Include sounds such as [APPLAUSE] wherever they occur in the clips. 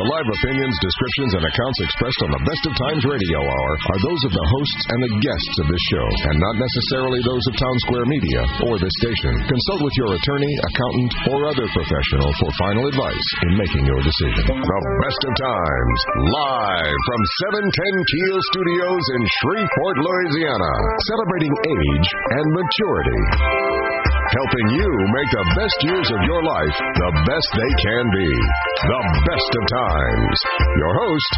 The live opinions, descriptions, and accounts expressed on the Best of Times Radio Hour are those of the hosts and the guests of this show, and not necessarily those of Town Square Media or this station. Consult with your attorney, accountant, or other professional for final advice in making your decision. The Best of Times, live from 710 Keel Studios in Shreveport, Louisiana, celebrating age and maturity helping you make the best years of your life the best they can be. The best of times. Your host,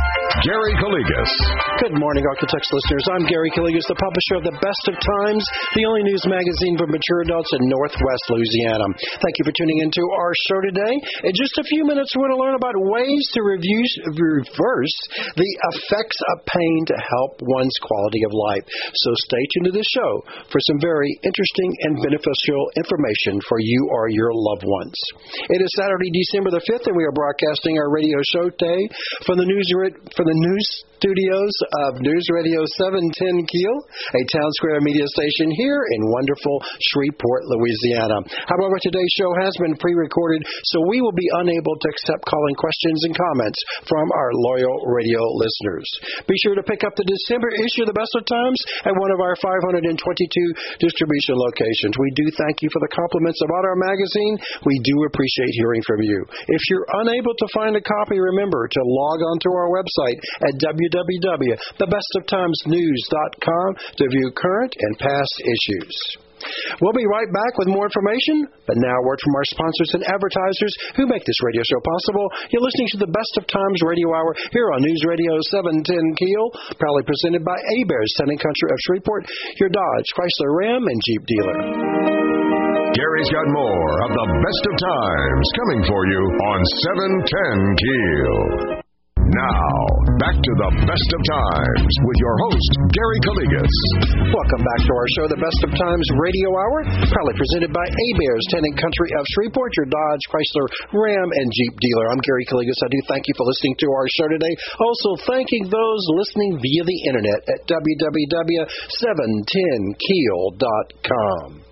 Gary Calligas. Good morning, Architects listeners. I'm Gary Calligas, the publisher of The Best of Times, the only news magazine for mature adults in Northwest Louisiana. Thank you for tuning into our show today. In just a few minutes, we're going to learn about ways to reverse the effects of pain to help one's quality of life. So stay tuned to the show for some very interesting and beneficial information for you or your loved ones. It is Saturday, December the 5th, and we are broadcasting our radio show today from the news from the news studios of News Radio 710 Keel, a town square media station here in wonderful Shreveport, Louisiana. However, today's show has been pre-recorded, so we will be unable to accept calling questions and comments from our loyal radio listeners. Be sure to pick up the December issue of the Best of Times at one of our 522 distribution locations. We do thank you for the compliments about our magazine. We do appreciate hearing from you. If you're unable to find a copy, remember to log on to our website at www www.thebestoftimesnews.com to view current and past issues. We'll be right back with more information, but now a word from our sponsors and advertisers who make this radio show possible. You're listening to the Best of Times Radio Hour here on News Radio 710 Keel, proudly presented by Town and Country of Shreveport, your Dodge, Chrysler, Ram, and Jeep dealer. Gary's got more of the best of times coming for you on 710 Keel. Now, back to the best of times with your host, Gary Calligas. Welcome back to our show, the Best of Times Radio Hour, proudly presented by A Bears, Town and Country of Shreveport, your Dodge, Chrysler, Ram, and Jeep dealer. I'm Gary Calligas. I do thank you for listening to our show today. Also, thanking those listening via the internet at www.710keel.com.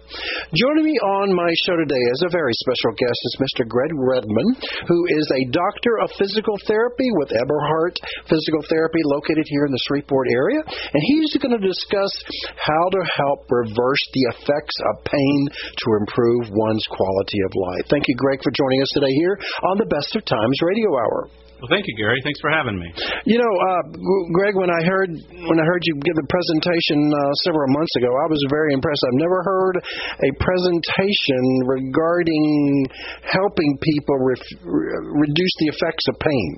Joining me on my show today as a very special guest is Mr. Greg Redmond, who is a doctor of physical therapy with Eberhardt Physical Therapy located here in the Shreveport area. And he's going to discuss how to help reverse the effects of pain to improve one's quality of life. Thank you, Greg, for joining us today here on the Best of Times Radio Hour. Well, thank you, Gary. Thanks for having me. You know, uh, Greg, when I heard when I heard you give the presentation uh, several months ago, I was very impressed. I've never heard a presentation regarding helping people ref- reduce the effects of pain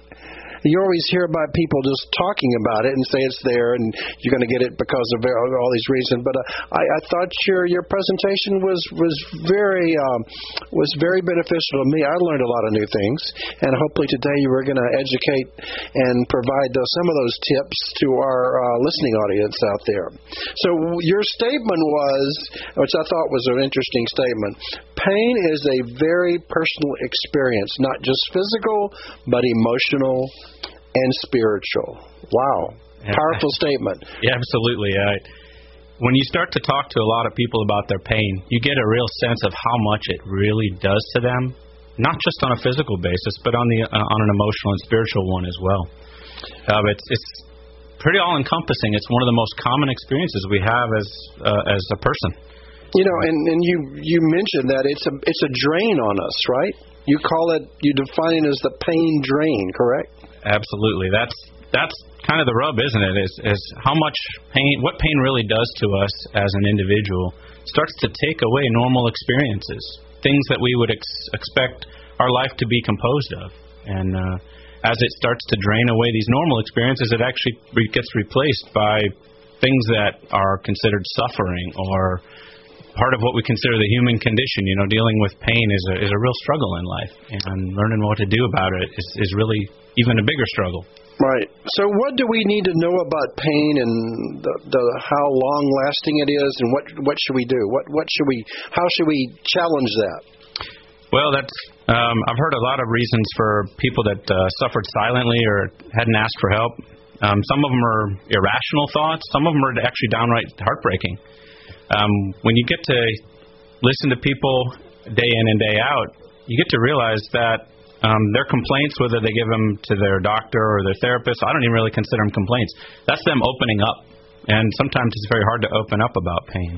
you always hear about people just talking about it and say it's there and you're going to get it because of all these reasons. But uh, I, I thought your your presentation was was very um, was very beneficial to me. I learned a lot of new things, and hopefully today you were going to educate and provide those, some of those tips to our uh, listening audience out there. So your statement was, which I thought was an interesting statement. Pain is a very personal experience, not just physical, but emotional and spiritual. Wow. Powerful statement. [LAUGHS] Yeah, absolutely. Uh, when you start to talk to a lot of people about their pain, you get a real sense of how much it really does to them, not just on a physical basis, but on the uh, on an emotional and spiritual one as well. Uh, it's it's pretty all encompassing. It's one of the most common experiences we have as uh, as a person. You know, and and you you mentioned that it's a it's a drain on us, right? You call it you define it as the pain drain, correct? Absolutely. That's that's kind of the rub, isn't it? Is is how much pain, what pain really does to us as an individual, starts to take away normal experiences, things that we would ex- expect our life to be composed of, and uh, as it starts to drain away these normal experiences, it actually re- gets replaced by things that are considered suffering or part of what we consider the human condition. You know, dealing with pain is a is a real struggle in life, and learning what to do about it is is really even a bigger struggle. Right. So, what do we need to know about pain and the, the how long lasting it is, and what what should we do? What what should we how should we challenge that? Well, that's um, I've heard a lot of reasons for people that uh, suffered silently or hadn't asked for help. Um, some of them are irrational thoughts. Some of them are actually downright heartbreaking. Um, when you get to listen to people day in and day out, you get to realize that Um, their complaints, whether they give them to their doctor or their therapist, I don't even really consider them complaints. That's them opening up, and sometimes it's very hard to open up about pain.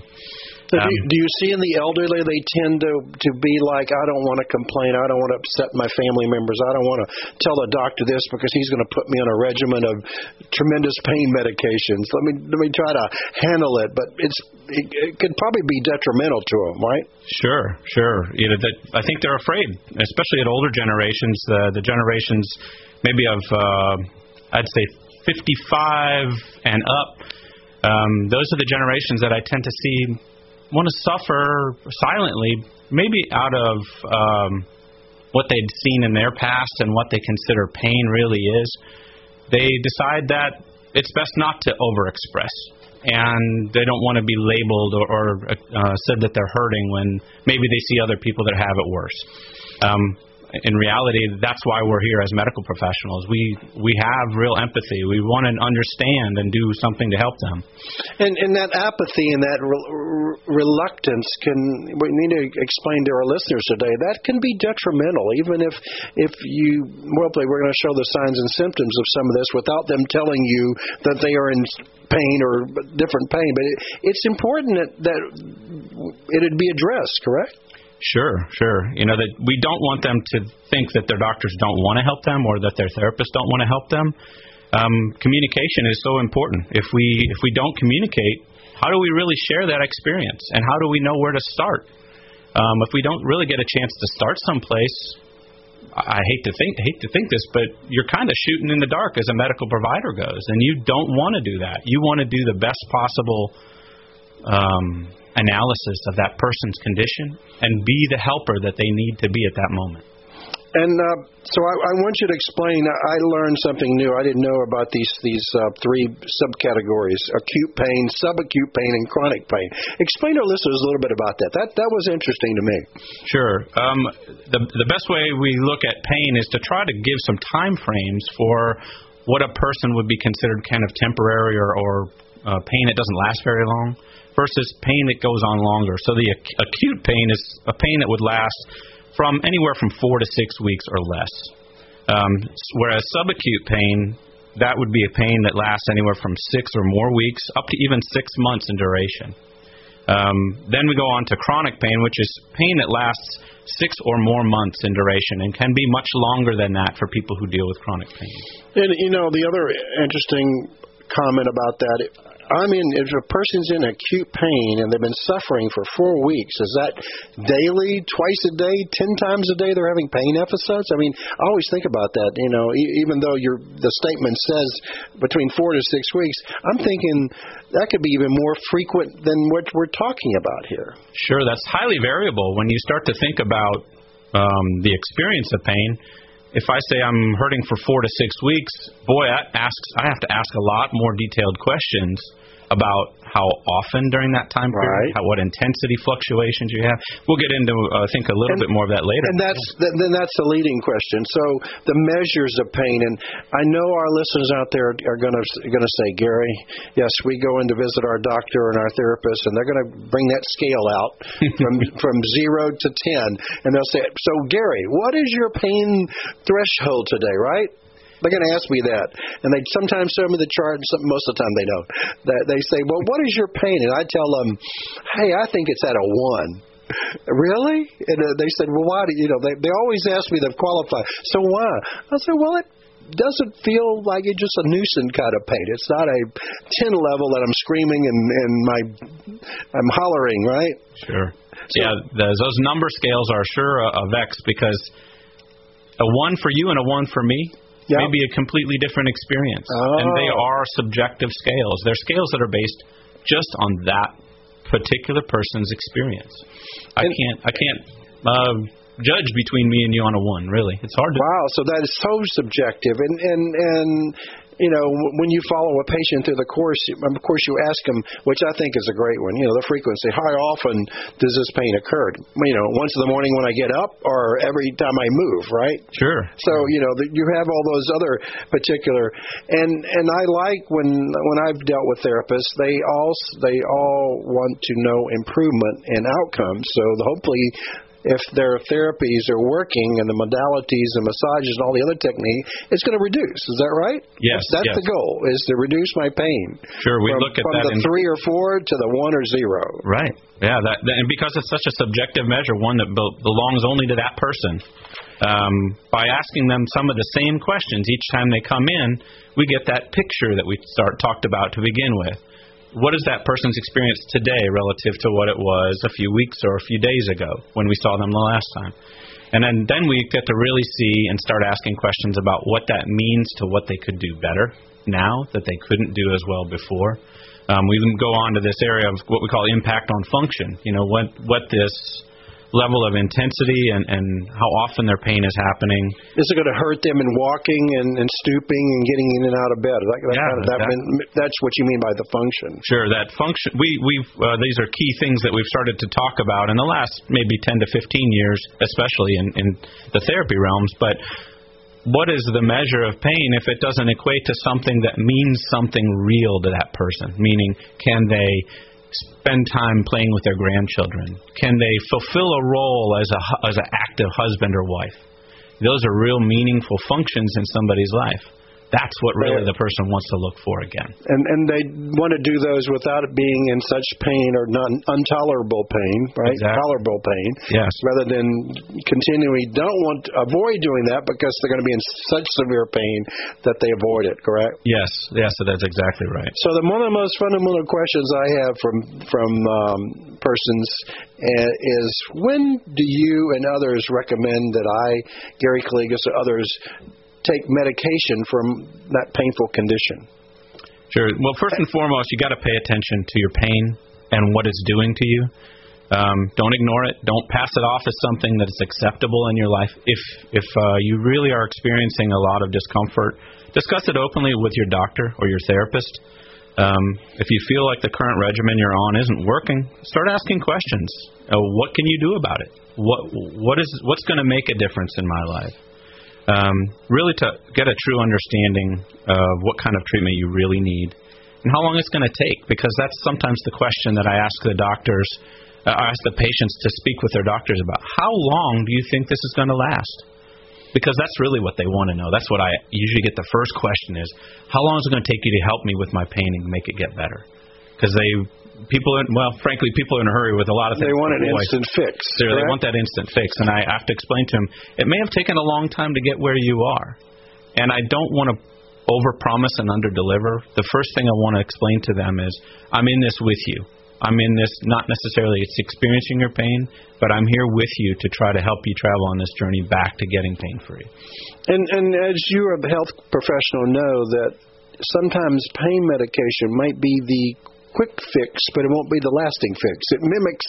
So um, do, do you see in the elderly they tend to to be like I don't want to complain, I don't want to upset my family members, I don't want to tell the doctor this because he's going to put me on a regimen of tremendous pain medications. Let me let me try to handle it, but it's it, it could probably be detrimental to them, right? Sure, sure. You know that I think they're afraid, especially at older generations, the the generations maybe of uh, I'd say 55 and up. Um, those are the generations that I tend to see want to suffer silently, maybe out of um, what they'd seen in their past and what they consider pain really is, they decide that it's best not to overexpress. And they don't want to be labeled or, or uh, said that they're hurting when maybe they see other people that have it worse. Um, in reality, that's why we're here as medical professionals. We we have real empathy. We want to understand and do something to help them. And and that apathy and that re- reluctance can we need to explain to our listeners today. That can be detrimental, even if if you hopefully we're going to show the signs and symptoms of some of this without them telling you that they are in pain or different pain. But it, it's important that that it'd be addressed. Correct. Sure, sure. You know that we don't want them to think that their doctors don't want to help them or that their therapists don't want to help them. Um, communication is so important. If we if we don't communicate, how do we really share that experience, and how do we know where to start? Um, if we don't really get a chance to start someplace, I hate to think hate to think this, but you're kind of shooting in the dark as a medical provider goes, and you don't want to do that. You want to do the best possible um, analysis of that person's condition and be the helper that they need to be at that moment. And uh, so I, I want you to explain. I learned something new. I didn't know about these these uh, three subcategories: acute pain, subacute pain, and chronic pain. Explain to our listeners a little bit about that. That that was interesting to me. Sure. Um, the the best way we look at pain is to try to give some time frames for what a person would be considered kind of temporary or, or uh, pain that doesn't last very long versus pain that goes on longer. So the ac- acute pain is a pain that would last from anywhere from four to six weeks or less. Um, whereas subacute pain, that would be a pain that lasts anywhere from six or more weeks up to even six months in duration. Um, then we go on to chronic pain, which is pain that lasts six or more months in duration and can be much longer than that for people who deal with chronic pain. And you know, the other interesting comment about that I mean, if a person's in acute pain and they've been suffering for four weeks, is that daily, twice a day, ten times a day they're having pain episodes? I mean, I always think about that. You know, even though your the statement says between four to six weeks, I'm thinking that could be even more frequent than what we're talking about here. Sure, that's highly variable when you start to think about um, the experience of pain if I say I'm hurting for four to six weeks, boy, that asks I have to ask a lot more detailed questions about how often during that time period, right. how, what intensity fluctuations you have. We'll get into, uh, I think, a little and, bit more of that later. And that's then that's the leading question. So the measures of pain, and I know our listeners out there are going to going to say, Gary, yes, we go in to visit our doctor and our therapist, and they're going to bring that scale out [LAUGHS] from from zero to ten, and they'll say, so Gary, what is your pain threshold today, right? They're going to ask me that, and they sometimes show me the chart, and some, most of the time they don't. They, they say, "Well, what is your pain?" And I tell them, "Hey, I think it's at a one." really? And uh, they said, "Well, why do you know?" They they always ask me to qualify. So why? I said, "Well, it doesn't feel like it's just a nuisance kind of pain. It's not a ten level that I'm screaming and and my I'm hollering, right? Sure. So, yeah, those, those number scales are sure a, a vex because a one for you and a one for me yep. may be a completely different experience. Oh. And they are subjective scales. They're scales that are based just on that particular person's experience. I can't I can't uh, judge between me and you on a one. Really, it's hard to. Wow, so that is so subjective, and and and you know, when you follow a patient through the course, of course you ask them, which I think is a great one. You know, the frequency. How often does this pain occur? You know, once in the morning when I get up, or every time I move, right? Sure. So you know, you have all those other particular, and and I like when when I've dealt with therapists, they all they all want to know improvement and outcomes. So hopefully if their therapies are working and the modalities and massages and all the other technique, it's going to reduce. Is that right? Yes. That's yes. the goal is to reduce my pain. Sure, we from, look at that. from that the three or four to the one or zero. Right. Yeah. That, that and because it's such a subjective measure, one that be- belongs only to that person. Um, by asking them some of the same questions each time they come in, we get that picture that we start talked about to begin with. What is that person's experience today relative to what it was a few weeks or a few days ago when we saw them the last time? And then, then we get to really see and start asking questions about what that means to what they could do better now that they couldn't do as well before. Um, we even go on to this area of what we call impact on function. You know, what what this level of intensity and, and how often their pain is happening. Is it going to hurt them in walking and, and stooping and getting in and out of bed? That, that, Yeah, that, that- that's what you mean by the function. Sure, that function. We we've uh, these are key things that we've started to talk about in the last maybe 10 to 15 years, especially in in the therapy realms. But what is the measure of pain if it doesn't equate to something that means something real to that person? Meaning, can they spend time playing with their grandchildren? Can they fulfill a role as a as an active husband or wife? Those are real meaningful functions in somebody's life. That's what really the person wants to look for again. And and they want to do those without it being in such pain or non intolerable pain, right? Exactly. Tolerable pain. Yes. Rather than continually don't want to avoid doing that because they're going to be in such severe pain that they avoid it. Correct. Yes, yes, so that's exactly right. So the one of the most fundamental questions I have from from um, persons uh, is when do you and others recommend that I, Gary Calligas, or others take medication from that painful condition? Sure. Well, first and foremost, you got to pay attention to your pain and what it's doing to you. Um, don't ignore it. Don't pass it off as something that is acceptable in your life. If if uh, you really are experiencing a lot of discomfort, discuss it openly with your doctor or your therapist. Um, if you feel like the current regimen you're on isn't working, start asking questions. Uh, what can you do about it? What what is what's going to make a difference in my life? Um, really to get a true understanding of what kind of treatment you really need and how long it's going to take because that's sometimes the question that I ask the doctors uh, I ask the patients to speak with their doctors about how long do you think this is going to last? Because that's really what they want to know. That's what I usually get the first question is how long is it going to take you to help me with my pain and make it get better? Because they people in, well frankly people are in a hurry with a lot of things They want an instant fix. Sure, they want that instant fix, and I have to explain to them it may have taken a long time to get where you are, and I don't want to overpromise and underdeliver. The first thing I want to explain to them is I'm in this with you. I'm in this not necessarily it's experiencing your pain, but I'm here with you to try to help you travel on this journey back to getting pain free. And and as you a health professional know that sometimes pain medication might be the quick fix, but it won't be the lasting fix. It mimics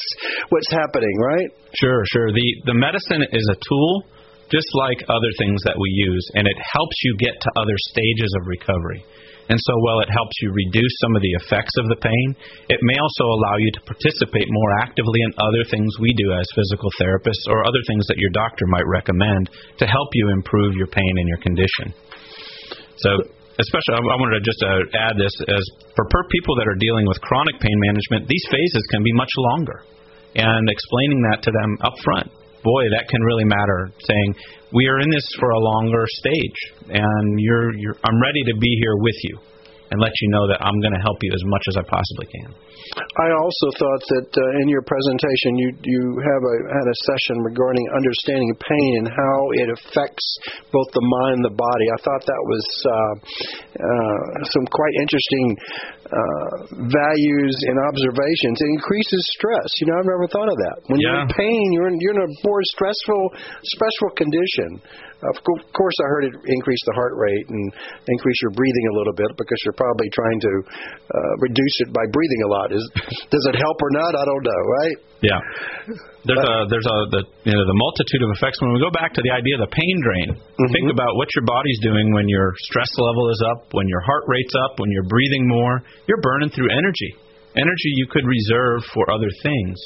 what's happening, right? Sure, sure. The the medicine is a tool just like other things that we use and it helps you get to other stages of recovery. And so while it helps you reduce some of the effects of the pain, it may also allow you to participate more actively in other things we do as physical therapists or other things that your doctor might recommend to help you improve your pain and your condition. So especially I wanted to just uh, add this as for per people that are dealing with chronic pain management, these phases can be much longer. And explaining that to them up front, boy, that can really matter. Saying we are in this for a longer stage, and you're, you're I'm ready to be here with you, and let you know that I'm going to help you as much as I possibly can. I also thought that uh, in your presentation you you have a had a session regarding understanding pain and how it affects both the mind and the body. I thought that was uh, uh, some quite interesting uh, values and observations. It increases stress. You know, I've never thought of that. When you're in pain, you're in, you're in a more stressful stressful condition. Of co- of course, I heard it increase the heart rate and increase your breathing a little bit because you're probably trying to uh, reduce it by breathing a lot. Is does it help or not? I don't know. Right? Yeah. There's a there's a the you know the multitude of effects. When we go back to the idea of the pain drain, mm-hmm. think about what your body's doing when your stress level is up, when your heart rate's up, when you're breathing more. You're burning through energy, energy you could reserve for other things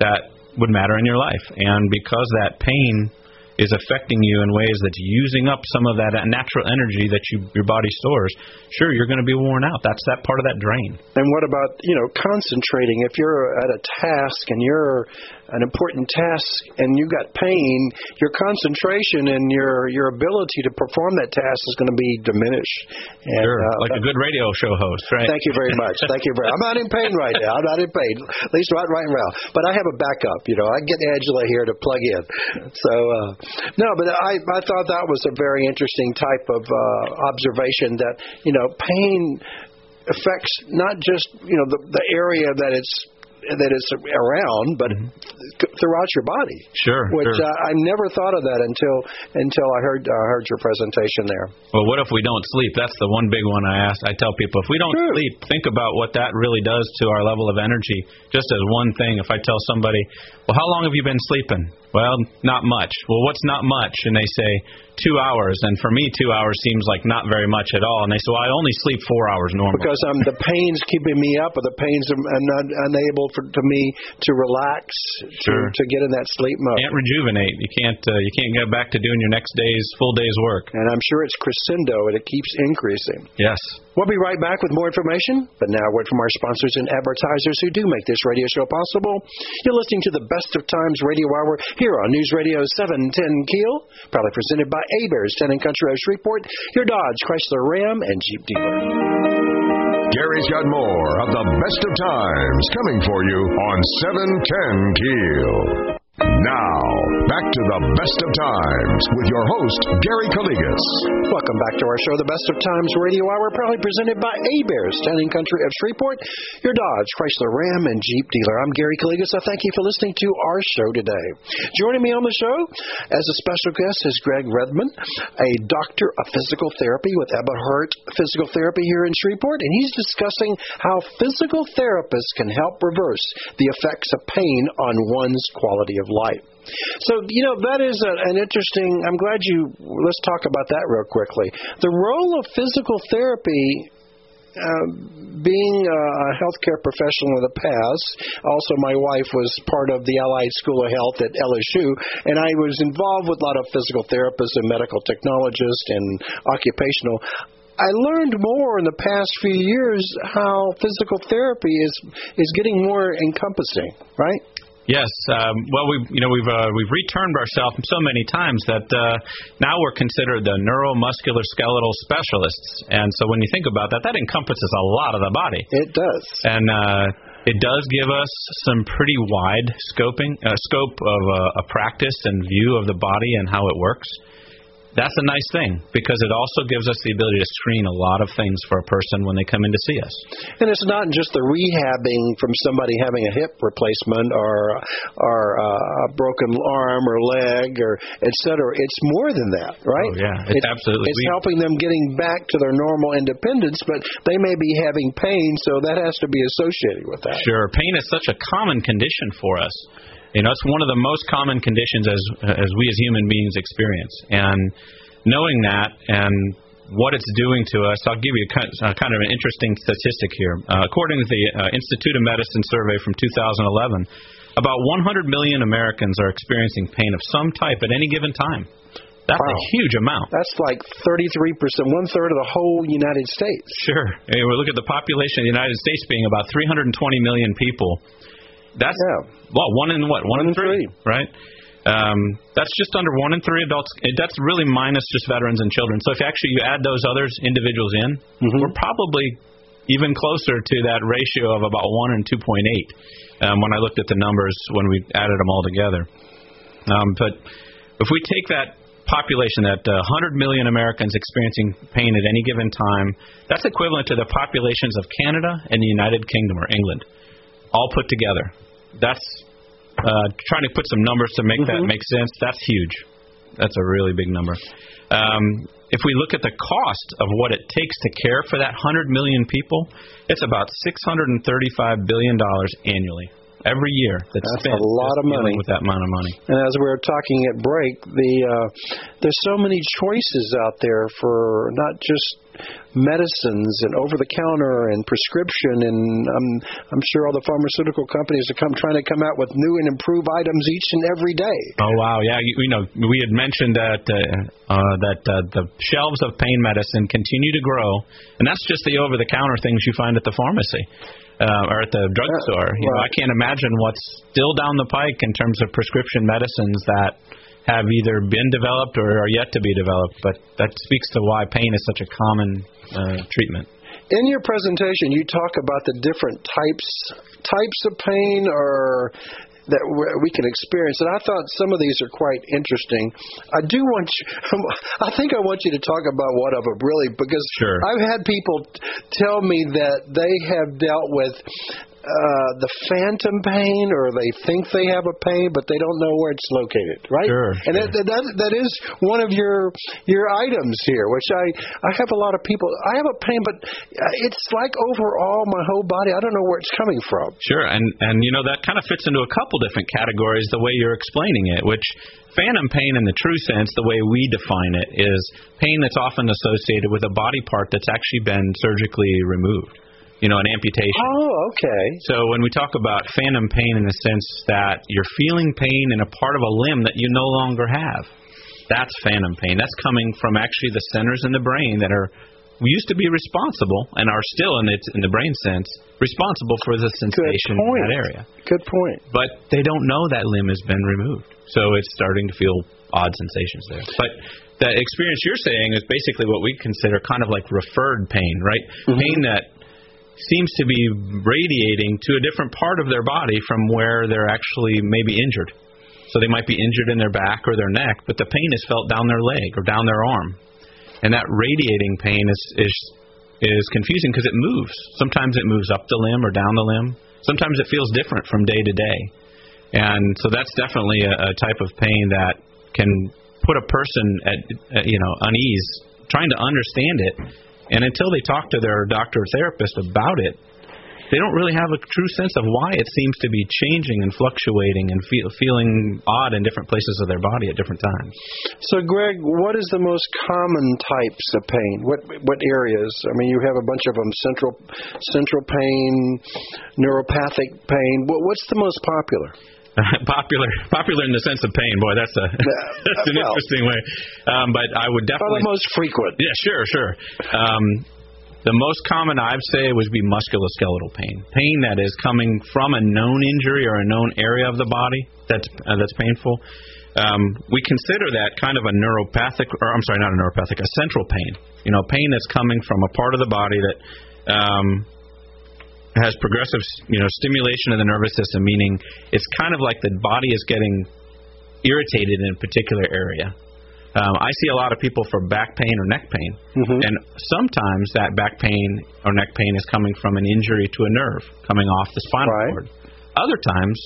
that would matter in your life. And because that pain is affecting you in ways that's using up some of that natural energy that you, your body stores, sure, you're going to be worn out. That's that part of that drain. And what about, you know, concentrating? If you're at a task and you're an important task and you've got pain, your concentration and your your ability to perform that task is going to be diminished. And, sure, uh, like a good radio show host, right? Thank you very much. Thank you very. I'm not in pain right now. I'm not in pain. At least right, right now. But I have a backup. You know, I get Angela here to plug in. So uh, no, but I I thought that was a very interesting type of uh, observation that you know pain affects not just you know the the area that it's that it's around, but mm-hmm. throughout your body. Sure. Which sure. Uh, I never thought of that until until I heard uh, heard your presentation there. Well, what if we don't sleep? That's the one big one I ask. I tell people if we don't sure. sleep, think about what that really does to our level of energy. Just as one thing, if I tell somebody, "Well, how long have you been sleeping?" Well, not much. Well, what's not much? And they say two hours, and for me, two hours seems like not very much at all. And they say, well, I only sleep four hours normally because um, the pain's keeping me up, or the pain's are not unable for, to me to relax, sure. to, to get in that sleep mode. Can't rejuvenate. You can't. Uh, you can't get back to doing your next day's full day's work. And I'm sure it's crescendo, and it keeps increasing. Yes. We'll be right back with more information, but now a word from our sponsors and advertisers who do make this radio show possible. You're listening to the Best of Times Radio Hour here on News Radio 710 Keel, proudly presented by Heberts Town and Country of Shreveport, your Dodge, Chrysler, Ram, and Jeep dealer. Gary's got more of the Best of Times coming for you on 710 Keel. Now, back to the best of times with your host, Gary Calligas. Welcome back to our show, The Best of Times Radio Hour, proudly presented by Heberts Town and Country of Shreveport, your Dodge, Chrysler, Ram, and Jeep dealer. I'm Gary Calligas. I thank you for listening to our show today. Joining me on the show as a special guest is Greg Redmond, a doctor of physical therapy with Eberhardt Physical Therapy here in Shreveport, and he's discussing how physical therapists can help reverse the effects of pain on one's quality of life. So, you know, that is a, an interesting. I'm glad you. Let's talk about that real quickly. The role of physical therapy uh, being a healthcare professional in the past, also my wife was part of the Allied School of Health at LSU, and I was involved with a lot of physical therapists and medical technologists and occupational. I learned more in the past few years how physical therapy is is getting more encompassing, right? Yes. Um, well, we you know we've uh, we've returned ourselves so many times that uh, now we're considered the neuromuscular skeletal specialists. And so when you think about that, that encompasses a lot of the body. It does. And uh, it does give us some pretty wide scoping uh, scope of uh, a practice and view of the body and how it works that's a nice thing because it also gives us the ability to screen a lot of things for a person when they come in to see us. And it's not just the rehabbing from somebody having a hip replacement or or uh, a broken arm or leg or et cetera. It's more than that, right? Oh, yeah, it's, absolutely. It's we, helping them getting back to their normal independence, but they may be having pain, so that has to be associated with that. Sure, pain is such a common condition for us. You know, it's one of the most common conditions as as we as human beings experience. And knowing that and what it's doing to us, I'll give you a, kind of an interesting statistic here. Uh, according to the uh, Institute of Medicine survey from 2011, about 100 million Americans are experiencing pain of some type at any given time. That's wow. a huge amount. That's like 33%, one third of the whole United States. Sure. And we look at the population of the United States being about 320 million people. That's yeah. well, one in what? One, one in three, three, right? Um, that's just under one in three adults. That's really minus just veterans and children. So if actually you add those others individuals in, mm-hmm. we're probably even closer to that ratio of about one and two point eight. Um, when I looked at the numbers when we added them all together, um, but if we take that population, that uh, 100 million Americans experiencing pain at any given time, that's equivalent to the populations of Canada and the United Kingdom or England, all put together that's uh, trying to put some numbers to make mm-hmm. that make sense. That's huge. That's a really big number. Um, if we look at the cost of what it takes to care for that 100 million people, it's about 635 billion dollars annually every year that's, that's spent a lot of money with that amount of money. And as we were talking at break, the uh, there's so many choices out there for not just medicines and over the counter and prescription, and I'm I'm sure all the pharmaceutical companies are come trying to come out with new and improved items each and every day. Oh wow, yeah, you, you know we had mentioned that uh, uh, that uh, the shelves of pain medicine continue to grow, and that's just the over the counter things you find at the pharmacy uh, or at the drugstore. You know, I can't imagine what's still down the pike in terms of prescription medicines that have either been developed or are yet to be developed. But that speaks to why pain is such a common uh, treatment. In your presentation, you talk about the different types types of pain or that we can experience. And I thought some of these are quite interesting. I do want you, [LAUGHS] I think I want you to talk about one of them really because sure. I've had people tell me that they have dealt with uh, the phantom pain, or they think they have a pain, but they don't know where it's located, right? Sure. And sure. That, that that is one of your your items here, which I I have a lot of people. I have a pain, but it's like overall my whole body. I don't know where it's coming from. Sure, and and you know that kind of fits into a couple different categories the way you're explaining it, which Phantom pain, in the true sense, the way we define it, is pain that's often associated with a body part that's actually been surgically removed you know, an amputation. Oh, okay. So when we talk about phantom pain in the sense that you're feeling pain in a part of a limb that you no longer have, that's phantom pain. That's coming from actually the centers in the brain that are we used to be responsible and are still in its in the brain sense responsible for the sensation in that area. Good point. But they don't know that limb has been removed. So it's starting to feel odd sensations there. But the experience you're saying is basically what we consider kind of like referred pain, right? Mm-hmm. Pain that seems to be radiating to a different part of their body from where they're actually maybe injured. So they might be injured in their back or their neck, but the pain is felt down their leg or down their arm. And that radiating pain is is is confusing because it moves. Sometimes it moves up the limb or down the limb. Sometimes it feels different from day to day. And so that's definitely a, a type of pain that can put a person at, at you know unease trying to understand it and until they talk to their doctor or therapist about it, they don't really have a true sense of why it seems to be changing and fluctuating and feel, feeling odd in different places of their body at different times. So, Greg, what is the most common types of pain? What what areas? I mean, you have a bunch of them: central central pain, neuropathic pain. What, what's the most popular? [LAUGHS] popular, popular in the sense of pain. Boy, that's a [LAUGHS] that's an well, interesting way. Um, but I would definitely the most frequent. Yeah, sure, sure. Um, the most common I'd say would be musculoskeletal pain, pain that is coming from a known injury or a known area of the body that's uh, that's painful. Um, we consider that kind of a neuropathic, or I'm sorry, not a neuropathic, a central pain. You know, pain that's coming from a part of the body that um, has progressive, you know, stimulation of the nervous system, meaning it's kind of like the body is getting irritated in a particular area. Um, I see a lot of people for back pain or neck pain, mm-hmm. and sometimes that back pain or neck pain is coming from an injury to a nerve coming off the spinal right. cord. Other times,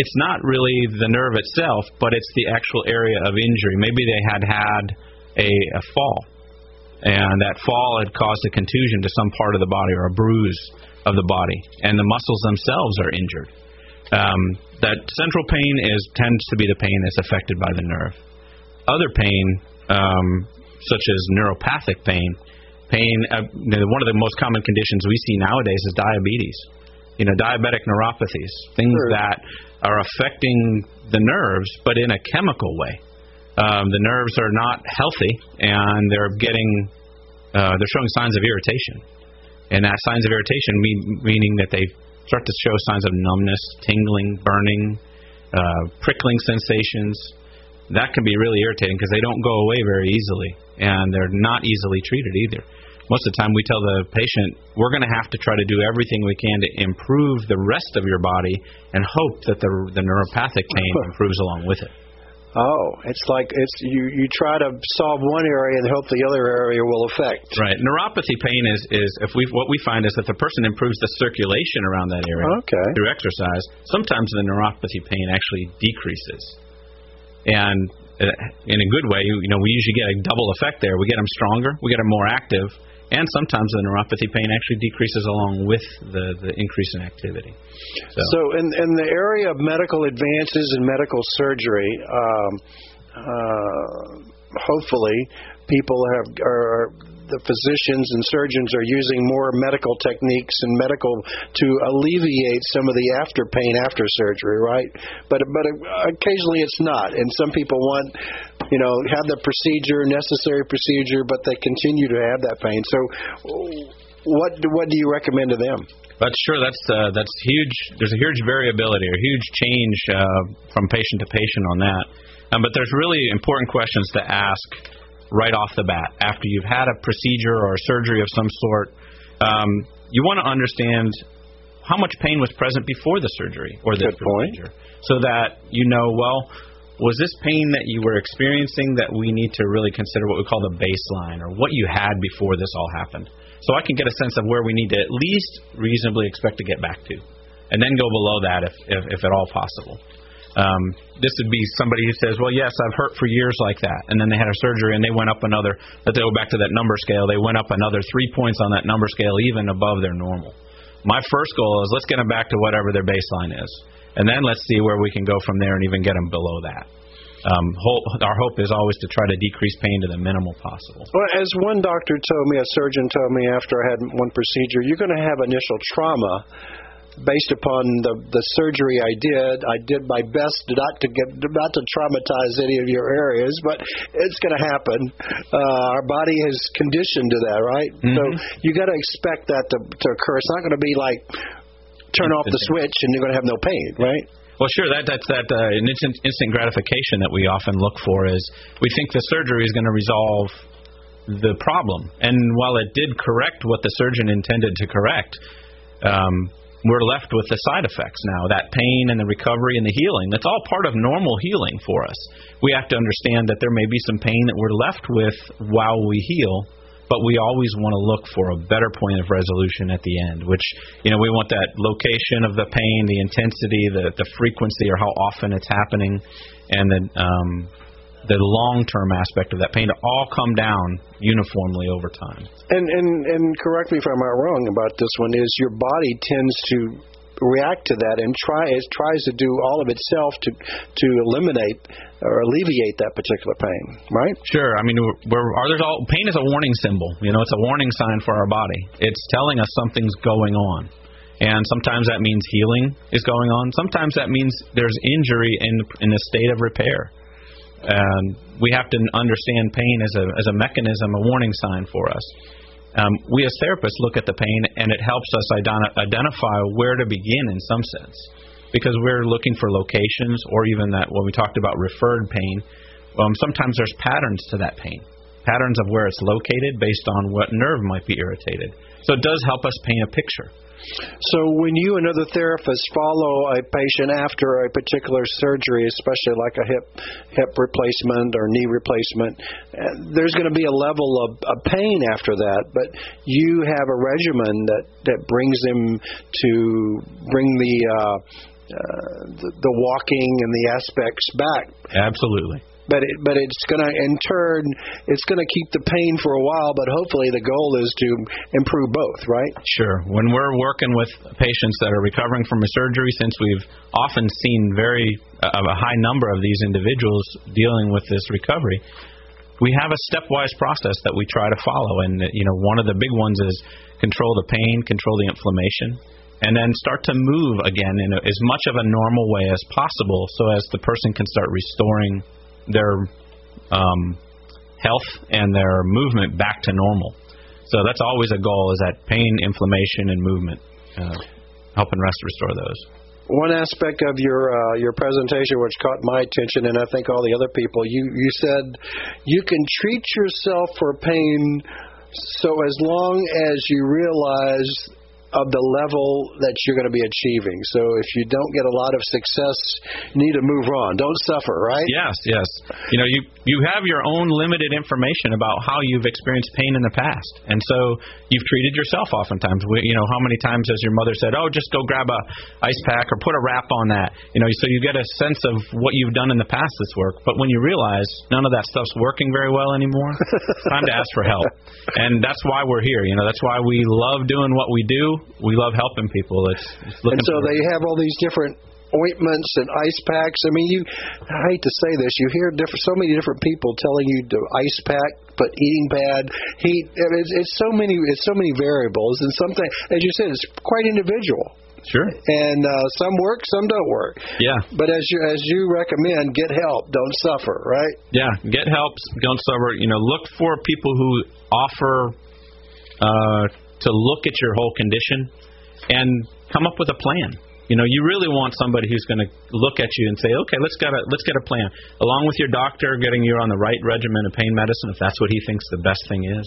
it's not really the nerve itself, but it's the actual area of injury. Maybe they had had a, a fall, and that fall had caused a contusion to some part of the body or a bruise of the body, and the muscles themselves are injured. Um, that central pain is tends to be the pain that's affected by the nerve. Other pain, um, such as neuropathic pain, pain. Uh, one of the most common conditions we see nowadays is diabetes. You know, diabetic neuropathies, things sure. that are affecting the nerves, but in a chemical way. Um, the nerves are not healthy, and they're getting uh, they're showing signs of irritation and that signs of irritation mean, meaning that they start to show signs of numbness, tingling, burning, uh, prickling sensations. That can be really irritating because they don't go away very easily, and they're not easily treated either. Most of the time, we tell the patient we're going to have to try to do everything we can to improve the rest of your body, and hope that the the neuropathic pain improves along with it. Oh, it's like it's you you try to solve one area and hope the other area will affect. Right. Neuropathy pain is is if we what we find is that the person improves the circulation around that area okay. through exercise. Sometimes the neuropathy pain actually decreases, and uh, in a good way, you, you know, we usually get a double effect there. We get them stronger, we get them more active, and sometimes the neuropathy pain actually decreases along with the, the increase in activity. So, so in, in the area of medical advances and medical surgery, um, uh, hopefully people have are the physicians and surgeons are using more medical techniques and medical to alleviate some of the after pain after surgery, right? But but occasionally it's not, and some people want you know have the procedure necessary procedure, but they continue to have that pain. So what what do you recommend to them? That's sure. That's uh, that's huge. There's a huge variability a huge change uh, from patient to patient on that. Um, but there's really important questions to ask right off the bat after you've had a procedure or a surgery of some sort. Um, you want to understand how much pain was present before the surgery or the Good procedure, point. so that you know well was this pain that you were experiencing that we need to really consider what we call the baseline or what you had before this all happened so I can get a sense of where we need to at least reasonably expect to get back to, and then go below that if if, if at all possible. Um, this would be somebody who says, "Well, yes, I've hurt for years like that," and then they had a surgery and they went up another. Let's go back to that number scale. They went up another three points on that number scale, even above their normal. My first goal is let's get them back to whatever their baseline is, and then let's see where we can go from there and even get them below that um, hope, our hope is always to try to decrease pain to the minimal possible. Well, as one doctor told me, a surgeon told me after I had one procedure, you're going to have initial trauma based upon the the surgery I did. I did my best not to get not to traumatize any of your areas, but it's going to happen. Uh, our body is conditioned to that, right? Mm-hmm. So you got to expect that to, to occur. It's not going to be like turn off the switch and you're going to have no pain, right? Well, sure. That that's that uh, instant, instant gratification that we often look for is we think the surgery is going to resolve the problem, and while it did correct what the surgeon intended to correct, um, we're left with the side effects now. That pain and the recovery and the healing. That's all part of normal healing for us. We have to understand that there may be some pain that we're left with while we heal but we always want to look for a better point of resolution at the end, which, you know, we want that location of the pain, the intensity, the, the frequency, or how often it's happening, and the, um, the long-term aspect of that pain to all come down uniformly over time. And and and correct me if I'm wrong about this one. Is your body tends to react to that and try it tries to do all of itself to to eliminate or alleviate that particular pain, right? Sure. I mean, we're, are there's all pain is a warning symbol. You know, it's a warning sign for our body. It's telling us something's going on. And sometimes that means healing is going on. Sometimes that means there's injury in in a state of repair. And we have to understand pain as a as a mechanism, a warning sign for us um, we as therapists look at the pain and it helps us identify where to begin in some sense. Because we're looking for locations or even that when we talked about referred pain um, sometimes there's patterns to that pain. Patterns of where it's located based on what nerve might be irritated so it does help us paint a picture so when you and other therapists follow a patient after a particular surgery, especially like a hip hip replacement or knee replacement, uh, there's going to be a level of, of pain after that. But you have a regimen that that brings them to bring the uh, uh, the, the walking and the aspects back. Absolutely but it, but it's going to in turn it's going to keep the pain for a while but hopefully the goal is to improve both right? Sure. When we're working with patients that are recovering from a surgery since we've often seen very uh, a high number of these individuals dealing with this recovery we have a stepwise process that we try to follow. And you know one of the big ones is control the pain control the inflammation and then start to move again in as much of a normal way as possible so as the person can start restoring their um, health and their movement back to normal. So that's always a goal: is that pain, inflammation, and movement, uh, helping rest restore those. One aspect of your uh, your presentation, which caught my attention, and I think all the other people, you you said you can treat yourself for pain so as long as you realize of the level that you're going to be achieving. So if you don't get a lot of success, you need to move on. Don't suffer, right? Yes, yes. You know, you you have your own limited information about how you've experienced pain in the past, and so you've treated yourself oftentimes. We, you know, how many times has your mother said, "Oh, just go grab a ice pack or put a wrap on that." You know, so you get a sense of what you've done in the past that's worked. But when you realize none of that stuff's working very well anymore, it's [LAUGHS] time to ask for help. And that's why we're here. You know, that's why we love doing what we do we love helping people. It's, it's and so they have all these different ointments and ice packs. I mean, you I hate to say this, you hear different, so many different people telling you to ice pack, but eating bad, heat. It's, it's so many, it's so many variables, and something, as you said, it's quite individual. Sure. And uh, some work, some don't work. Yeah. But as you as you recommend, get help, don't suffer, right? Yeah, get help, don't suffer. You know, look for people who offer uh, to look at your whole condition and come up with a plan. You know, you really want somebody who's going to look at you and say, "Okay, let's get a let's get a plan." Along with your doctor, getting you on the right regimen of pain medicine, if that's what he thinks the best thing is.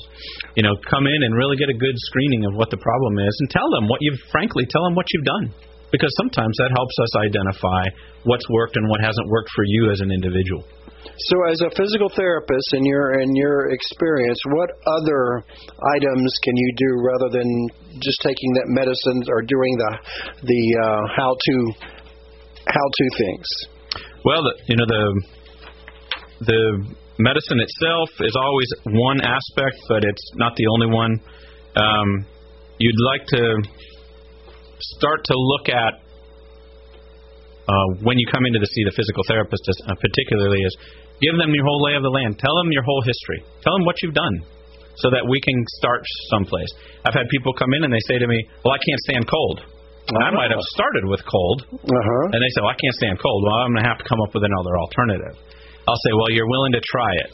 You know, come in and really get a good screening of what the problem is, and tell them what you've frankly tell them what you've done, because sometimes that helps us identify what's worked and what hasn't worked for you as an individual. So, as a physical therapist, in your in your experience, what other items can you do rather than just taking that medicine or doing the the uh, how to how to things? Well, the, you know the the medicine itself is always one aspect, but it's not the only one. Um, you'd like to start to look at uh, when you come in to see the physical therapist, uh, particularly, is give them your whole lay of the land. Tell them your whole history. Tell them what you've done, so that we can start someplace. I've had people come in and they say to me, "Well, I can't stand cold." And I might have started with cold, Uh-huh. and they say, "Well, I can't stand cold." Well, I'm going to have to come up with another alternative. I'll say, "Well, you're willing to try it."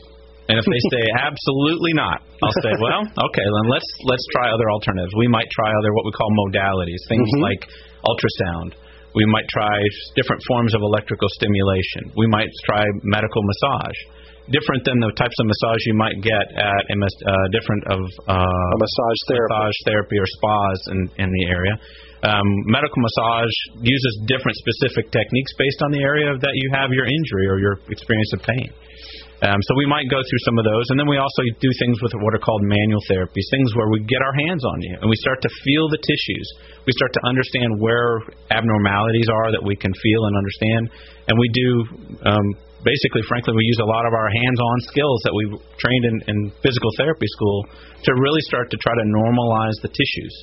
And if they say [LAUGHS] absolutely not, I'll say, "Well, [LAUGHS] okay, then let's let's try other alternatives. We might try other what we call modalities, things Mhm. like ultrasound. We might try different forms of electrical stimulation. We might try medical massage." Different than the types of massage you might get at a uh, different of uh, A massage therapy. massage therapy or spas in, in the area. Um, medical massage uses different specific techniques based on the area that you have your injury or your experience of pain. Um, so we might go through some of those, and then we also do things with what are called manual therapies, things where we get our hands on you and we start to feel the tissues. We start to understand where abnormalities are that we can feel and understand, and we do. Um, basically, frankly, we use a lot of our hands-on skills that we trained in, in physical therapy school to really start to try to normalize the tissues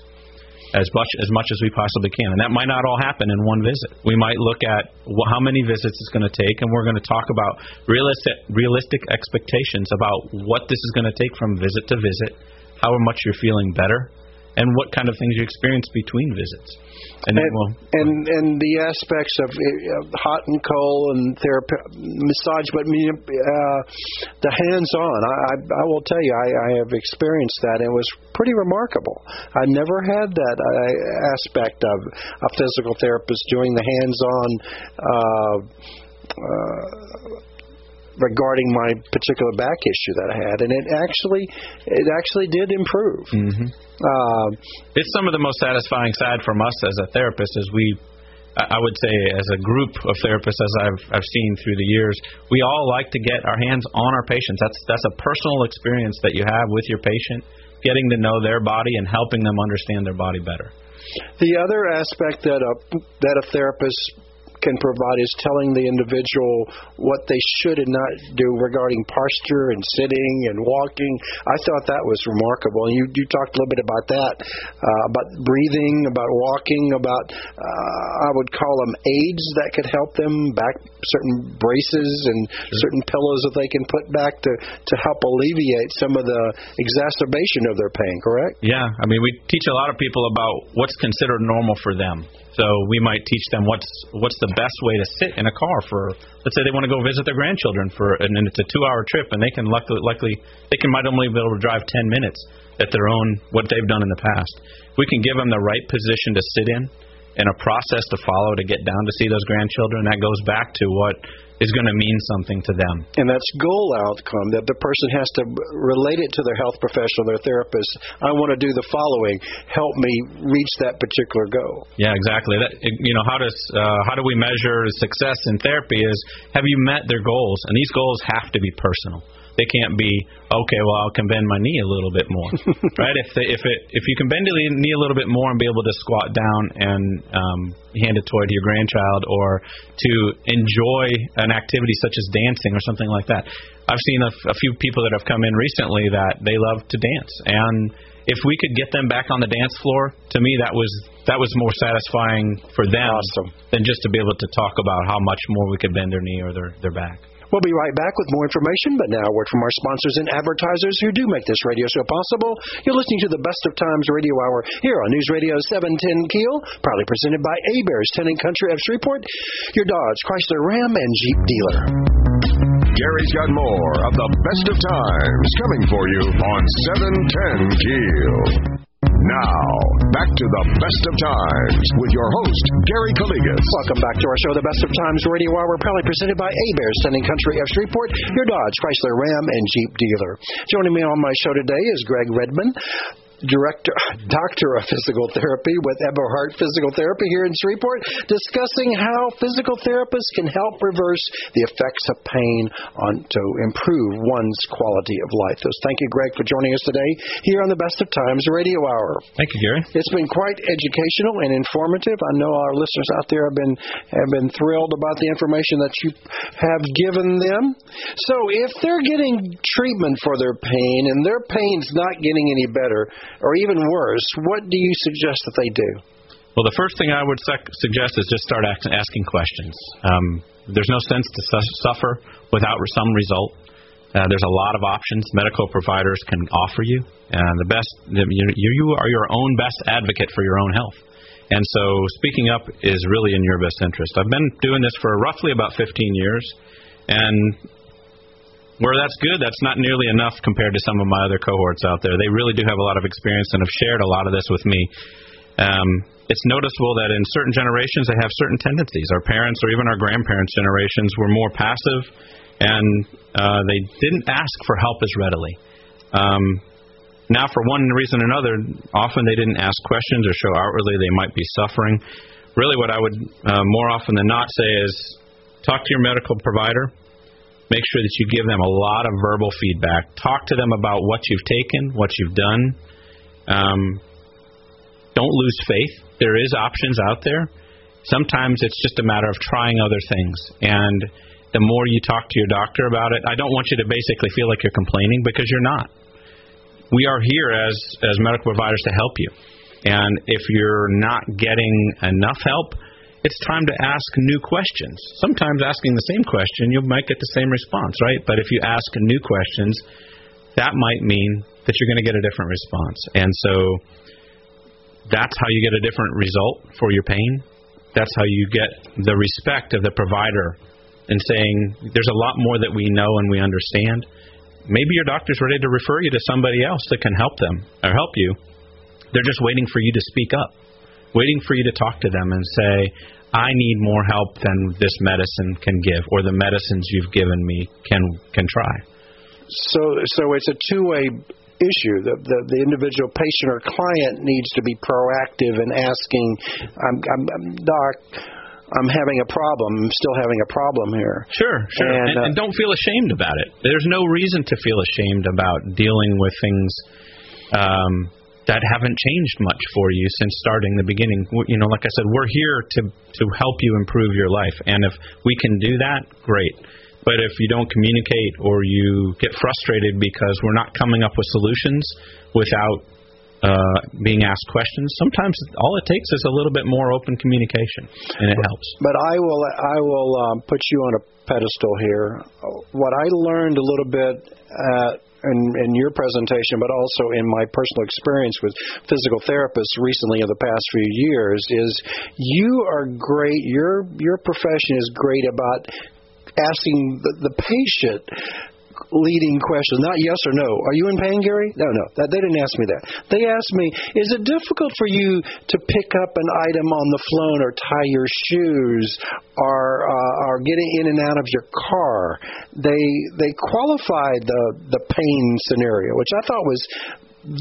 as much as much as we possibly can. And that might not all happen in one visit. We might look at how many visits it's going to take, and we're going to talk about realistic realistic expectations about what this is going to take from visit to visit, how much you're feeling better, and what kind of things you experience between visits. And then And, we'll and and the aspects of uh, hot and cold and therapy, massage, but uh, the hands-on. I, I I will tell you, I, I have experienced that. And it was pretty remarkable. I never had that uh, aspect of a physical therapist doing the hands-on. Uh, uh, regarding my particular back issue that I had, and it actually, it actually did improve. hmm Uh, it's some of the most satisfying side from us as a therapist is we I I would say as a group of therapists as I've I've seen through the years, we all like to get our hands on our patients. That's that's a personal experience that you have with your patient, getting to know their body and helping them understand their body better. The other aspect that a that a therapist can provide is telling the individual what they should and not do regarding posture and sitting and walking. I thought that was remarkable. And you you talked a little bit about that, uh, about breathing, about walking, about uh, I would call them aids that could help them back certain braces and certain pillows that they can put back to to help alleviate some of the exacerbation of their pain. Correct? Yeah, I mean, we teach a lot of people about what's considered normal for them. So we might teach them what's what's the best way to sit in a car for. Let's say they want to go visit their grandchildren for, and then it's a two-hour trip, and they can luckily, likely they can might only be able to drive 10 minutes at their own what they've done in the past. We can give them the right position to sit in, and a process to follow to get down to see those grandchildren. That goes back to what is going to mean something to them. And that's goal outcome that the person has to relate it to their health professional, their therapist. I want to do the following. Help me reach that particular goal. Yeah, exactly. That you know, how does uh, how do we measure success in therapy? Is have you met their goals? And these goals have to be personal. They can't be okay. Well, I'll can bend my knee a little bit more, [LAUGHS] right? If they, if it if you can bend your knee a little bit more and be able to squat down and um, hand a toy to your grandchild, or to enjoy an activity such as dancing or something like that. I've seen a, a few people that have come in recently that they love to dance, and if we could get them back on the dance floor, to me that was that was more satisfying for them awesome. than just to be able to talk about how much more we could bend their knee or their their back. We'll be right back with more information, but now a word from our sponsors and advertisers who do make this radio show possible. You're listening to the Best of Times Radio Hour here on News Radio 710 Keel, proudly presented by Heberts, Town and Country of Shreveport, your Dodge, Chrysler, Ram, and Jeep dealer. Gary's got more of the Best of Times coming for you on 710 Keel. Now, back to the best of times with your host, Gary Calligas. Welcome back to our show, The Best of Times Radio Hour, proudly presented by Heberts, Sending Country of Shreveport, your Dodge, Chrysler, Ram, and Jeep dealer. Joining me on my show today is Greg Redmond director, [LAUGHS] doctor of physical therapy with Eberhardt Physical Therapy here in Shreveport, discussing how physical therapists can help reverse the effects of pain on to improve one's quality of life. So thank you, Greg, for joining us today here on the Best of Times Radio Hour. Thank you, Gary. It's been quite educational and informative. I know our listeners out there have been have been thrilled about the information that you have given them. So if they're getting treatment for their pain and their pain's not getting any better, or even worse, what do you suggest that they do? Well, the first thing I would sec- suggest is just start asking questions. Um, there's no sense to su- suffer without some result. Uh, there's a lot of options medical providers can offer you, and the best you, you are your own best advocate for your own health. And so, speaking up is really in your best interest. I've been doing this for roughly about 15 years, and where that's good, that's not nearly enough compared to some of my other cohorts out there. They really do have a lot of experience and have shared a lot of this with me. Um, it's noticeable that in certain generations they have certain tendencies. Our parents or even our grandparents' generations were more passive, and uh, they didn't ask for help as readily. Um, now, for one reason or another, often they didn't ask questions or show outwardly they might be suffering. Really, what I would uh, more often than not say is talk to your medical provider Make sure that you give them a lot of verbal feedback. Talk to them about what you've taken, what you've done. Um, don't lose faith. There is options out there. Sometimes it's just a matter of trying other things. And the more you talk to your doctor about it, I don't want you to basically feel like you're complaining because you're not. We are here as as medical providers to help you. And if you're not getting enough help, it's time to ask new questions. Sometimes asking the same question, you might get the same response, right? But if you ask new questions, that might mean that you're going to get a different response. And so that's how you get a different result for your pain. That's how you get the respect of the provider and saying, there's a lot more that we know and we understand. Maybe your doctor's ready to refer you to somebody else that can help them or help you. They're just waiting for you to speak up waiting for you to talk to them and say, I need more help than this medicine can give, or the medicines you've given me can can try. So, so it's a two-way issue. The, the the individual patient or client needs to be proactive in asking, I'm, I'm, doc. I'm having a problem. I'm still having a problem here. Sure, sure. And, and, uh, and don't feel ashamed about it. There's no reason to feel ashamed about dealing with things um, that haven't changed much for you since starting the beginning. You know, like I said, we're here to to help you improve your life, and if we can do that, great. But if you don't communicate or you get frustrated because we're not coming up with solutions without uh, being asked questions, sometimes all it takes is a little bit more open communication, and it helps. But I will I will um, put you on a pedestal here. What I learned a little bit at in, in your presentation, but also in my personal experience with physical therapists recently in the past few years, is you are great. Your your profession is great about asking the, the patient leading question, not yes or no. Are you in pain, Gary? No, no. That, they didn't ask me that. They asked me, is it difficult for you to pick up an item on the phone or tie your shoes or uh, or getting in and out of your car? They they qualified the the pain scenario, which I thought was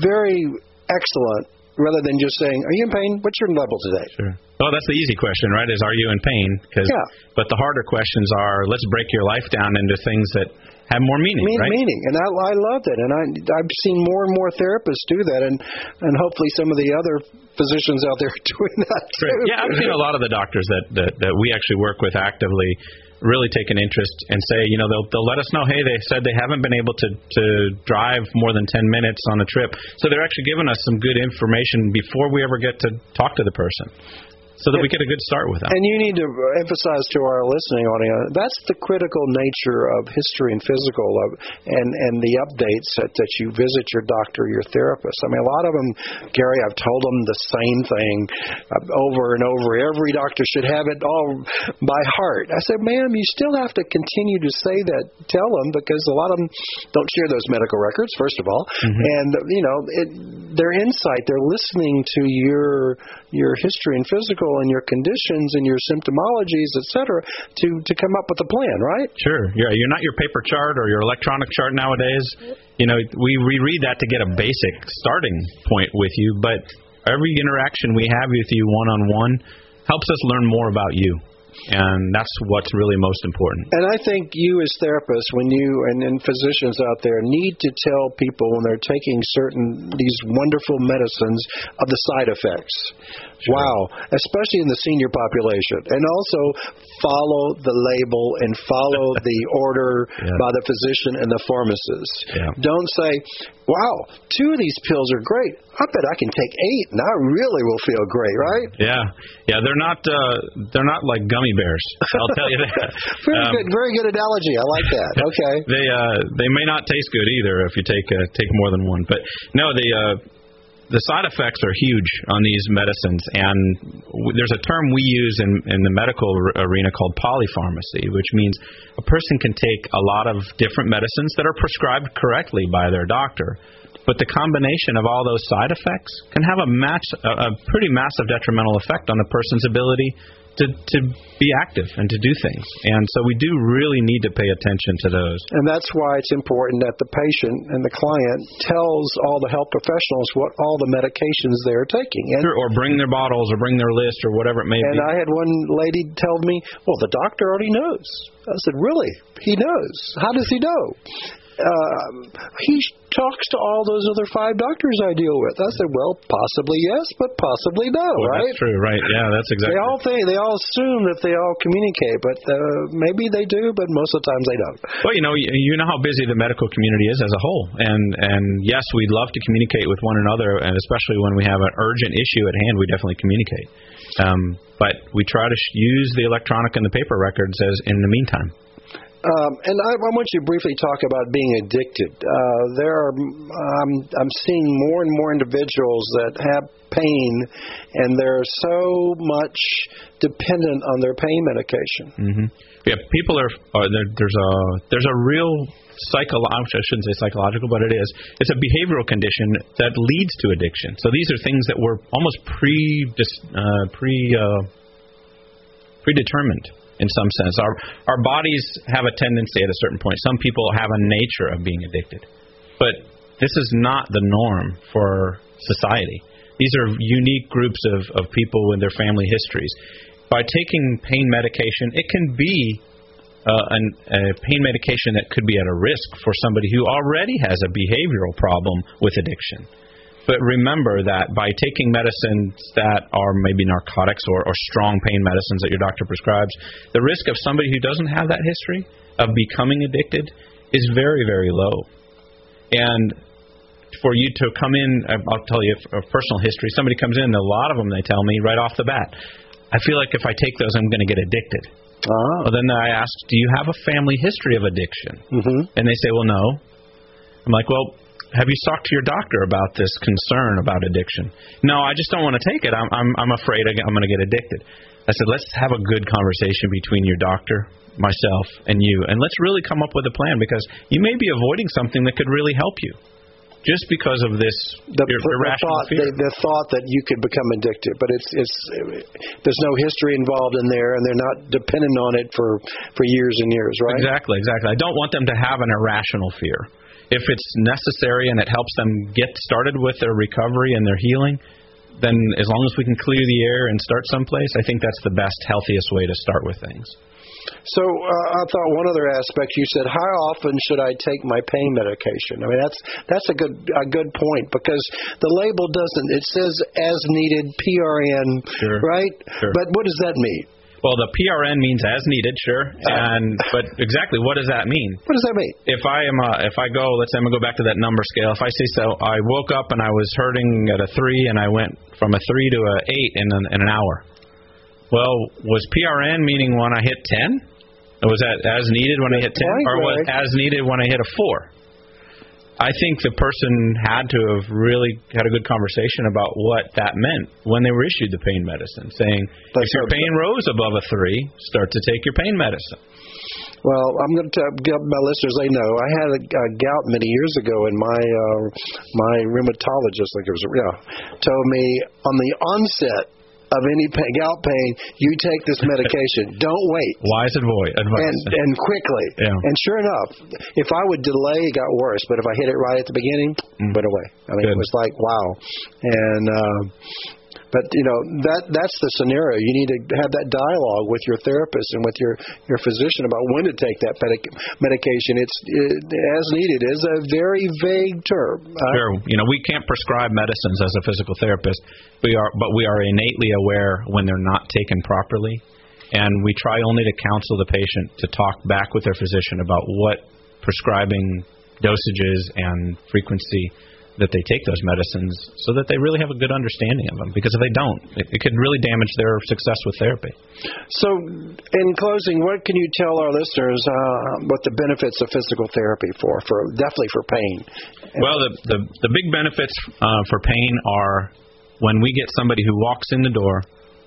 very excellent rather than just saying, "Are you in pain? What's your level today?" Sure. Well, that's the easy question, right? Is are you in pain? Cause, yeah. But the harder questions are let's break your life down into things that have more meaning, mean, right? Meaning, and I, I loved it, and I I've seen more and more therapists do that, and and hopefully some of the other physicians out there [LAUGHS] are doing that too. Right. Yeah, I've seen a lot of the doctors that that, that we actually work with actively really take an interest and say, you know, they'll they'll let us know, hey, they said they haven't been able to to drive more than 10 minutes on a trip. So they're actually giving us some good information before we ever get to talk to the person so that we get a good start with that. And you need to emphasize to our listening audience that's the critical nature of history and physical of, and and the updates that, that you visit your doctor, your therapist. I mean, a lot of them, Gary, I've told them the same thing uh, over and over. Every doctor should have it all by heart. I said, ma'am, you still have to continue to say that. Tell them because a lot of them don't share those medical records. First of all, mm-hmm. and you know, it, their insight, they're listening to your your history and physical and your conditions and your symptomologies, et cetera, to to come up with a plan, right? Sure. Yeah, you're not your paper chart or your electronic chart nowadays. You know, we reread that to get a basic starting point with you, but every interaction we have with you one on one helps us learn more about you and that's what's really most important. And I think you, as therapists, when you and, and physicians out there, need to tell people when they're taking certain these wonderful medicines of the side effects. Sure. Wow, especially in the senior population, and also follow the label and follow [LAUGHS] the order yeah. by the physician and the pharmacist. Yeah. Don't say, "Wow, two of these pills are great. I bet I can take eight, and I really will feel great." Right? Yeah, yeah. They're not uh, they're not like gummy bears. I'll tell you that. [LAUGHS] very um, good, very good analogy. I like that. [LAUGHS] Okay. they uh, they may not taste good either if you take uh, take more than one. But no, the uh, the side effects are huge on these medicines, and w- there's a term we use in, in the medical r- arena called polypharmacy, which means a person can take a lot of different medicines that are prescribed correctly by their doctor, but the combination of all those side effects can have a, match, a, a pretty massive detrimental effect on the person's ability to to be active and to do things. And so we do really need to pay attention to those. And that's why it's important that the patient and the client tells all the health professionals what all the medications they're taking. And, sure, or bring their bottles or bring their list or whatever it may and be. And I had one lady tell me, "Well, the doctor already knows." I said, "Really? He knows? How does he know?" Uh, he talks to all those other five doctors I deal with. I said, well, possibly yes, but possibly no, well, right? That's true, right? Yeah, that's exactly. They all think they all assume that they all communicate, but uh, maybe they do, but most of the times they don't. Well, you know, you know how busy the medical community is as a whole, and and yes, we'd love to communicate with one another, and especially when we have an urgent issue at hand, we definitely communicate. Um, but we try to sh- use the electronic and the paper records as in the meantime. Um, and I, I, want you to briefly talk about being addicted. Uh, there are, um, I'm seeing more and more individuals that have pain, and they're so much dependent on their pain medication. Mm-hmm. Yeah, people are. are there, there's a there's a real psychological. I shouldn't say psychological, but it is. It's a behavioral condition that leads to addiction. So these are things that were almost pre uh, pre uh, predetermined in some sense. Our our bodies have a tendency at a certain point. Some people have a nature of being addicted, but this is not the norm for society. These are unique groups of, of people with their family histories. By taking pain medication, it can be uh, an, a pain medication that could be at a risk for somebody who already has a behavioral problem with addiction. But remember that by taking medicines that are maybe narcotics or, or strong pain medicines that your doctor prescribes, the risk of somebody who doesn't have that history of becoming addicted is very, very low. And for you to come in, I'll tell you a personal history. Somebody comes in, a lot of them they tell me right off the bat, I feel like if I take those, I'm going to get addicted. Ah. Well, then I ask, do you have a family history of addiction? Mm-hmm. And they say, well, no. I'm like, well, have you talked to your doctor about this concern about addiction? No, I just don't want to take it. I'm I'm, I'm afraid I'm going to get addicted. I said, let's have a good conversation between your doctor, myself, and you, and let's really come up with a plan because you may be avoiding something that could really help you just because of this the, irrational the thought, fear. The, the, thought that you could become addicted, but it's it's there's no history involved in there, and they're not dependent on it for for years and years, right? Exactly, exactly. I don't want them to have an irrational fear if it's necessary and it helps them get started with their recovery and their healing, then as long as we can clear the air and start someplace, I think that's the best, healthiest way to start with things. So uh, I thought one other aspect you said, how often should I take my pain medication? I mean that's that's a good a good point because the label doesn't it says as needed PRN, Sure. right? Sure. But what does that mean? Well, the PRN means as needed, sure, and but exactly what does that mean? What does that mean? if I am a, if I go, let's say I'm gonna go back to that number scale. If I say so, I woke up and I was hurting at a three, and I went from a three to a eight in an, in an hour. Well, was PRN meaning when I hit ten? Was that as needed when I hit ten, or was as needed when I hit a four? I think the person had to have really had a good conversation about what that meant when they were issued the pain medicine, saying That's if your pain rose above a three, start to take your pain medicine. Well, I'm going to give my listeners they know I had a, a gout many years ago, and my uh, my rheumatologist, like it was, yeah, told me on the onset of any pain, gout pain, you take this medication. [LAUGHS] Don't wait. Wise advice. And and quickly. Yeah. And sure enough, if I would delay, it got worse. But if I hit it right at the beginning, went away. I mean, it was like wow. And uh, but you know that that's the scenario. You need to have that dialogue with your therapist and with your your physician about when to take that medic- medication. It's it, as needed is a very vague term. Uh, Sure. You know, we can't prescribe medicines as a physical therapist. We are, but we are innately aware when they're not taken properly, and we try only to counsel the patient to talk back with their physician about what prescribing dosages and frequency that they take those medicines, so that they really have a good understanding of them. Because if they don't, it, it could really damage their success with therapy. So, in closing, what can you tell our listeners uh, what the benefits of physical therapy for for definitely for pain? Well, the the, the big benefits uh, for pain are when we get somebody who walks in the door,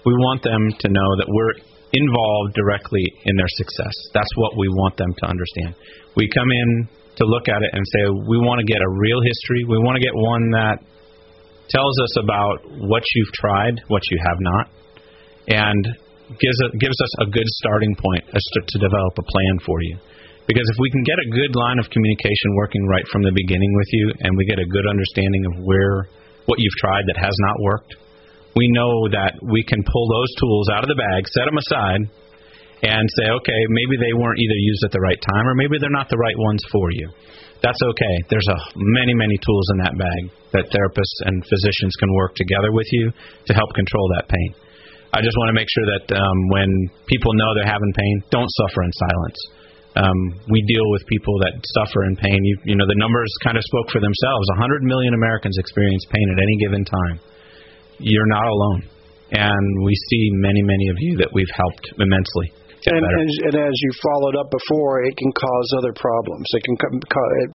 we want them to know that we're involved directly in their success. That's what we want them to understand. We come in to look at it and say we want to get a real history. We want to get one that tells us about what you've tried, what you have not, and gives a, gives us a good starting point as to, to develop a plan for you. Because if we can get a good line of communication working right from the beginning with you, and we get a good understanding of where what you've tried that has not worked, we know that we can pull those tools out of the bag, set them aside, and say, okay, maybe they weren't either used at the right time, or maybe they're not the right ones for you. That's okay. There's a many, many tools in that bag that therapists and physicians can work together with you to help control that pain. I just want to make sure that um, when people know they're having pain, don't suffer in silence. Um, we deal with people that suffer in pain. You, you know, the numbers kind of spoke for themselves. 100 million Americans experience pain at any given time. You're not alone, and we see many, many of you that we've helped immensely. And, and, and as you followed up before, it can cause other problems. It can co- it